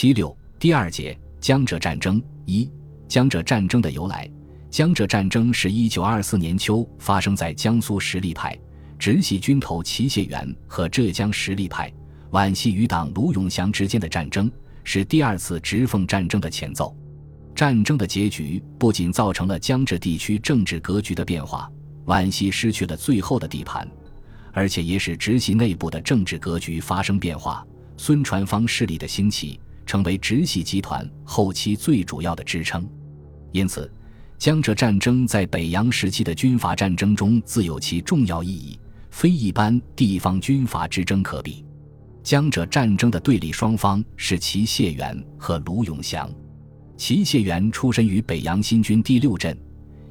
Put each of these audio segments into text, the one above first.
七六第二节江浙战争一江浙战争的由来。江浙战争是一九二四年秋发生在江苏实力派直系军头齐燮元和浙江实力派皖系余党卢永祥之间的战争，是第二次直奉战争的前奏。战争的结局不仅造成了江浙地区政治格局的变化，皖系失去了最后的地盘，而且也使直系内部的政治格局发生变化。孙传芳势力的兴起，成为直系集团后期最主要的支撑。因此。江浙战争在北洋时期的军阀战争中自有其重要意义，非一般地方军阀之争可比。江浙战争的对立双方是齐燮元和卢永祥。齐燮元出身于北洋新军第六镇，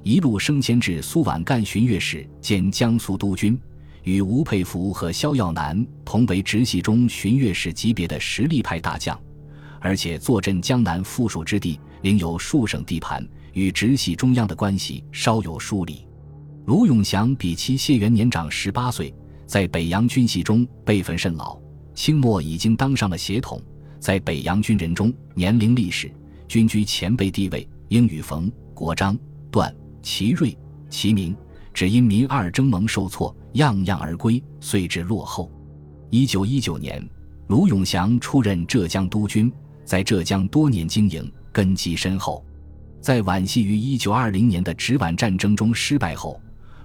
一路升迁至苏皖赣巡阅使兼江苏督军，与吴佩孚和萧耀南同为直系中巡阅使级别的实力派大将，而且坐镇江南富庶之地，领有数省地盘。与直系中央的关系稍有疏离。卢永祥比其谢元年长十八岁，在北洋军系中辈分甚老，清末已经当上了协统，在北洋军人中年龄历史均居前辈地位。应与冯、国璋、段、齐瑞、齐明，只因民二争盟受挫，样样而归，遂至落后。一九一九年，卢永祥出任浙江督军，在浙江多年经营，根基深厚。在皖系于一九二零年的直皖战争中失败后，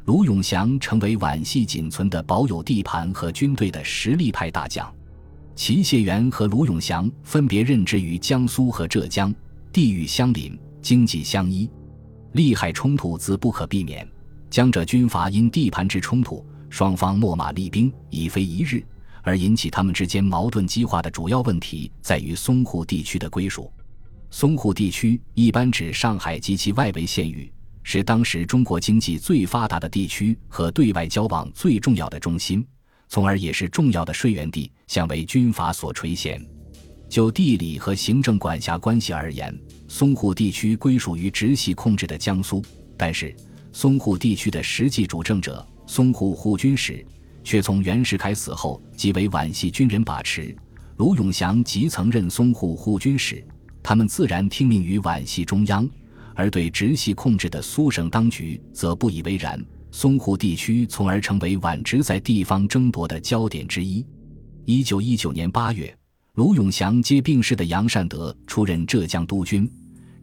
卢永祥成为皖系仅存的保有地盘和军队的实力派大将。齐燮元和卢永祥分别任职于江苏和浙江，地域相邻，经济相依，利害冲突自不可避免。江浙军阀因地盘之冲突，双方秣马厉兵已非一日，而引起他们之间矛盾激化的主要问题在于淞沪地区的归属。淞沪地区一般指上海及其外围县域，是当时中国经济最发达的地区和对外交往最重要的中心，从而也是重要的税源地，向为军阀所垂涎。就地理和行政管辖关系而言，淞沪地区归属于直系控制的江苏，但是淞沪地区的实际主政者淞沪护军使却从袁世凯死后即为皖系军人把持。卢永祥即曾任淞沪护军使。他们自然听命于皖系中央，而对直系控制的苏省当局则不以为然。淞沪地区从而成为皖直在地方争夺的焦点之一。一九一九年八月，卢永祥接病逝的杨善德出任浙江督军，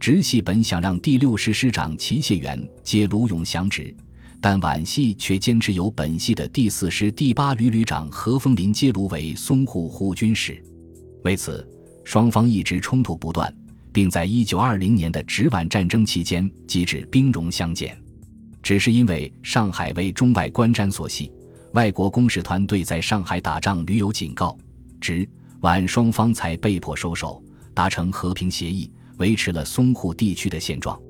直系本想让第六师师长齐燮元接卢永祥职，但皖系却坚持由本系的第四师第八旅旅长何风林接卢为淞沪护军使。为此。双方一直冲突不断，并在一九二零年的直皖战争期间机制兵戎相见。只是因为上海为中外观瞻所系，外国公使团队在上海打仗屡有警告，直皖双方才被迫收手，达成和平协议，维持了淞沪地区的现状。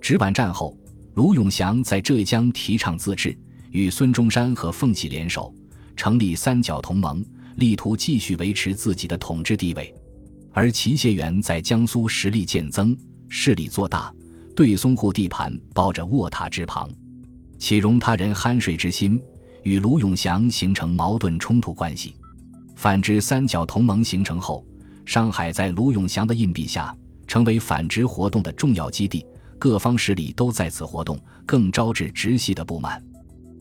直皖战后，卢永祥在浙江提倡自治，与孙中山和奉系联手，成立三角同盟，力图继续维持自己的统治地位。而齐燮元在江苏实力渐增，势力做大，对淞沪地盘抱着卧榻之旁，岂容他人酣睡之心，与卢永祥形成矛盾冲突关系。反之，三角同盟形成后，上海在卢永祥的印笔下，成为反直活动的重要基地，各方势力都在此活动，更招致直系的不满。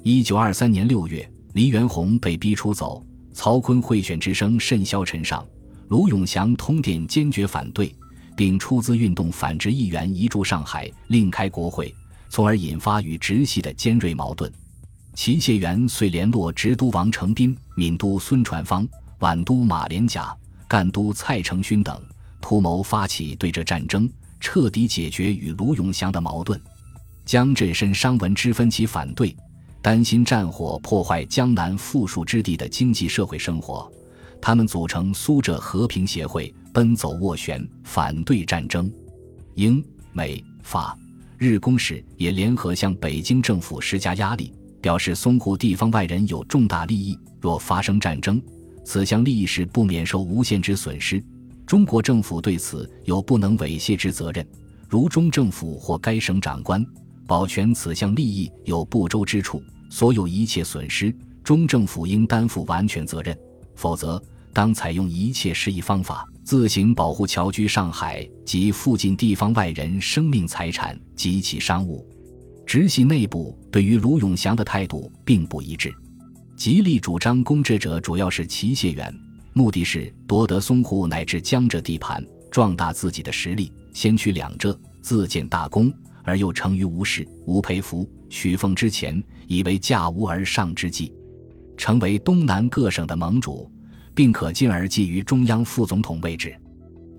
一九二三年六月，黎元洪被逼出走，曹锟贿选之声甚嚣尘上。卢永祥通电坚决反对，并出资运动反直议员移驻上海，另开国会，从而引发与直系的尖锐矛盾。齐燮元遂联络直督王承斌、闽都孙传芳、皖都马连甲、赣都蔡成勋等，图谋发起对浙战争，彻底解决与卢永祥的矛盾。江浙深商闻之分其反对，担心战火破坏江南富庶之地的经济社会生活。他们组成苏浙和平协会，奔走斡旋，反对战争。英、美、法、日公使也联合向北京政府施加压力，表示淞沪地方外人有重大利益，若发生战争，此项利益是不免受无限之损失。中国政府对此有不能猥亵之责任。如中政府或该省长官保全此项利益有不周之处，所有一切损失，中政府应担负完全责任。否则，当采用一切适宜方法，自行保护侨居上海及附近地方外人生命财产及其商务。直系内部对于卢永祥的态度并不一致，极力主张攻浙者主要是齐燮元，目的是夺得淞沪乃至江浙地盘，壮大自己的实力，先取两浙，自建大功，而又成于吴氏、吴佩孚、许凤之前，以为驾吴而上之计，成为东南各省的盟主，并可进而觊觎中央副总统位置。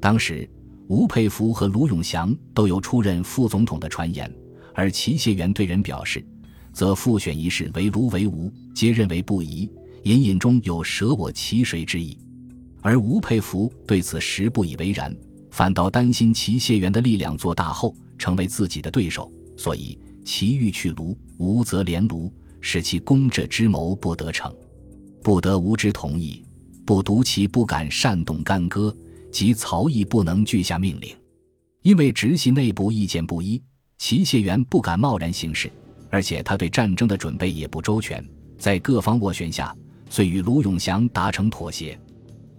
当时，吴佩孚和卢永祥都有出任副总统的传言。而齐燮元对人表示，则复选一事为卢为吴，皆认为不宜，隐隐中有舍我其谁之意。而吴佩孚对此实不以为然，反倒担心齐燮元的力量做大后成为自己的对手，所以齐欲去卢，吴则连卢，使其攻者之谋不得成，不得吴之同意，不独其不敢擅动干戈，即曹毅不能拒下命令，因为直系内部意见不一。齐燮元不敢贸然行事，而且他对战争的准备也不周全，在各方斡旋下，遂与卢永祥达成妥协。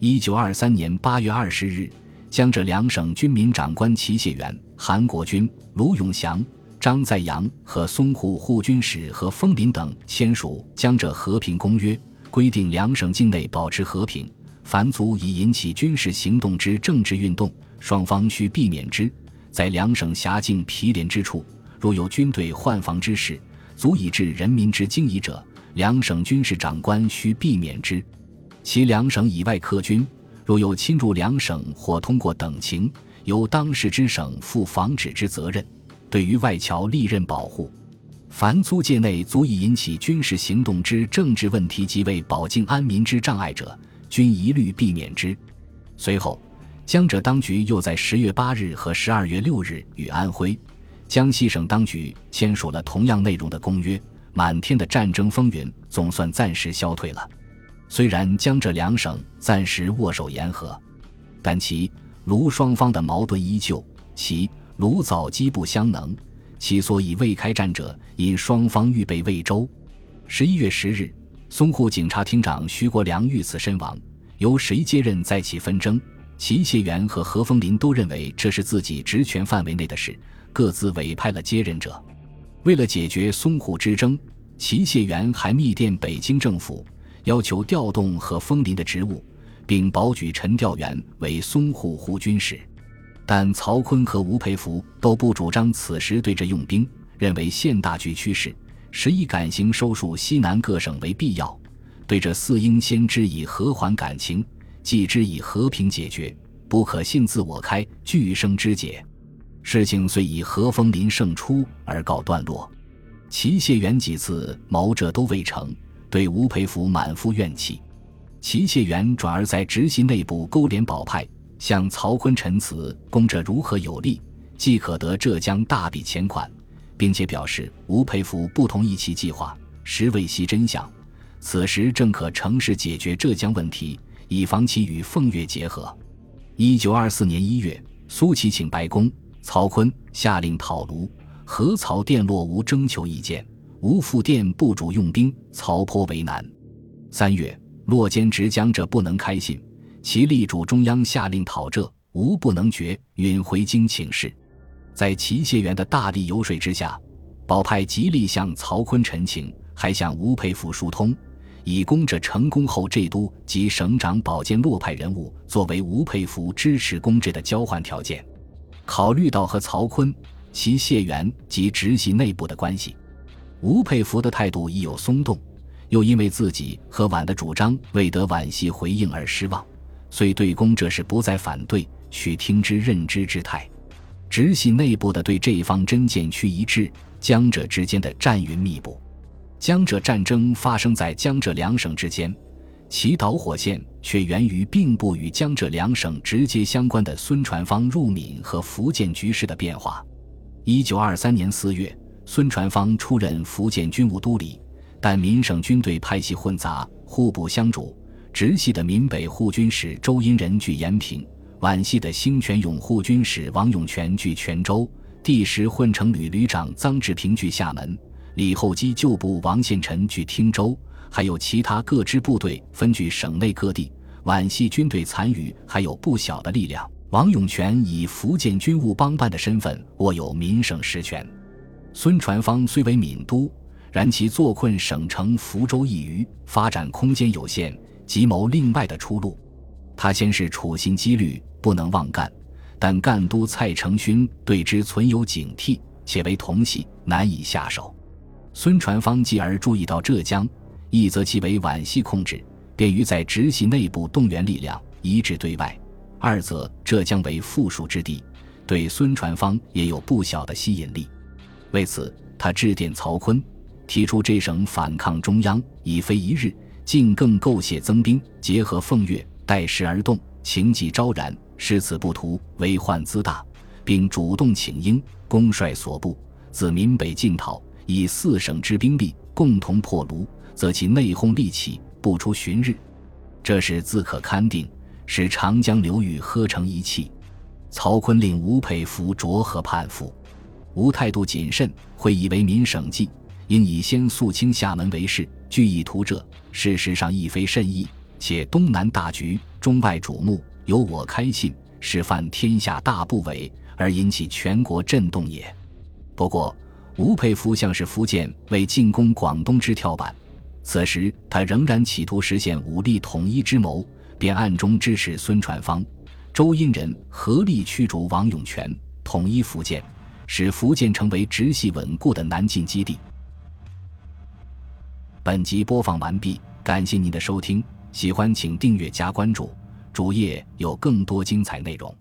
一九二三年八月二十日，江浙两省军民长官齐燮元、韩国军、卢永祥、张在阳和淞沪护军使何丰林等签署《江浙和平公约》，规定两省境内保持和平，凡足以引起军事行动之政治运动，双方需避免之。在两省辖境毗连之处，若有军队换防之事，足以致人民之惊疑者，两省军事长官需避免之。其两省以外客军，若有侵入两省或通过等情，由当事之省负防止之责任。对于外侨利刃保护，凡租界内足以引起军事行动之政治问题及为保境安民之障碍者，均一律避免之。随后。江浙当局又在十月八日和十二月六日与安徽、江西省当局签署了同样内容的公约，满天的战争风云总算暂时消退了。虽然江浙两省暂时握手言和，但其卢双方的矛盾依旧。其卢早机不相能，其所以未开战者，因双方预备未周。十一月十日，淞沪警察厅长徐国良遇刺身亡，由谁接任再起纷争。齐燮元和何丰林都认为这是自己职权范围内的事，各自委派了接任者。为了解决淞沪之争，齐燮元还密电北京政府，要求调动何丰林的职务，并保举陈调元为淞沪护军使。但曹锟和吴佩孚都不主张此时对着用兵，认为现大局趋势，实以改行收束西南各省为必要。对着四应先知以和缓感情。继之以和平解决，不可信自我开，俱生之解。事情虽以何风林胜出而告段落，齐谢元几次谋者都未成，对吴佩孚满腹怨气。齐燮元转而在直系内部勾连保派，向曹锟陈词，攻者如何有利，即可得浙江大笔钱款，并且表示吴佩孚不同意其计划，实未悉真相。此时正可乘势解决浙江问题。以防其与奉岳结合。一九二四年一月，苏齐请白宫，曹锟下令讨卢，何曹电落吴征求意见，吴复电不主用兵，曹颇为难。三月，洛坚直江者不能开信，其力主中央下令讨浙，吴不能决，允回京请示。在齐燮元的大力游说之下，保派极力向曹锟陈情，还向吴佩孚疏通。以攻者成功后，浙都及省长保荐洛派人物作为吴佩孚支持攻浙的交换条件。考虑到和曹锟、齐谢元及直系内部的关系，吴佩孚的态度已有松动，又因为自己和皖的主张未得皖系回应而失望，遂对攻浙是不再反对，取听之任之之态。直系内部的对这一方针渐趋一致，江浙之间的战云密布。江浙战争发生在江浙两省之间，其导火线却源于并不与江浙两省直接相关的孙传芳入闽和福建局势的变化。一九二三年四月，孙传芳出任福建军务都理，但闽省军队派系混杂，互不相主。直系的闽北护军使周荫人据延平，皖系的兴泉勇护军使王永全据泉州，第十混成旅旅长臧志平据厦门。李厚基旧部王献臣据汀州，还有其他各支部队分据省内各地。皖系军队残余还有不小的力量。王永泉以福建军务帮办的身份握有民省实权。孙传芳虽为闽都，然其坐困省城福州一隅，发展空间有限，急谋另外的出路。他先是处心积虑，不能妄干，但赣督蔡成勋对之存有警惕，且为同系，难以下手。孙传芳继而注意到浙江，一则其为皖系控制，便于在直系内部动员力量，一致对外。二则浙江为富庶之地，对孙传芳也有不小的吸引力。为此，他致电曹锟，提出这省反抗中央已非一日，竟更构械增兵，结合奉粤，待时而动，情急昭然，失此不图，为患资大，并主动请缨，攻率所部自闽北进讨，以四省之兵力共同破卢，则其内讧力起，不出旬日，这是自可勘定。使长江流域喝成一气。曹锟令吴佩孚着河叛服，吴态度谨慎，会以为民省计，应以先肃清厦门为事，据以图者，事实上亦非甚易。且东南大局，中外瞩目，由我开信，是犯天下大不韪，而引起全国震动也。不过，吴佩孚像是福建为进攻广东之跳板，此时他仍然企图实现武力统一之谋。便暗中支持孙传芳、周荫人合力驱逐王永泉，统一福建，使福建成为直系稳固的南进基地。本集播放完毕，感谢您的收听，喜欢请订阅加关注，主页有更多精彩内容。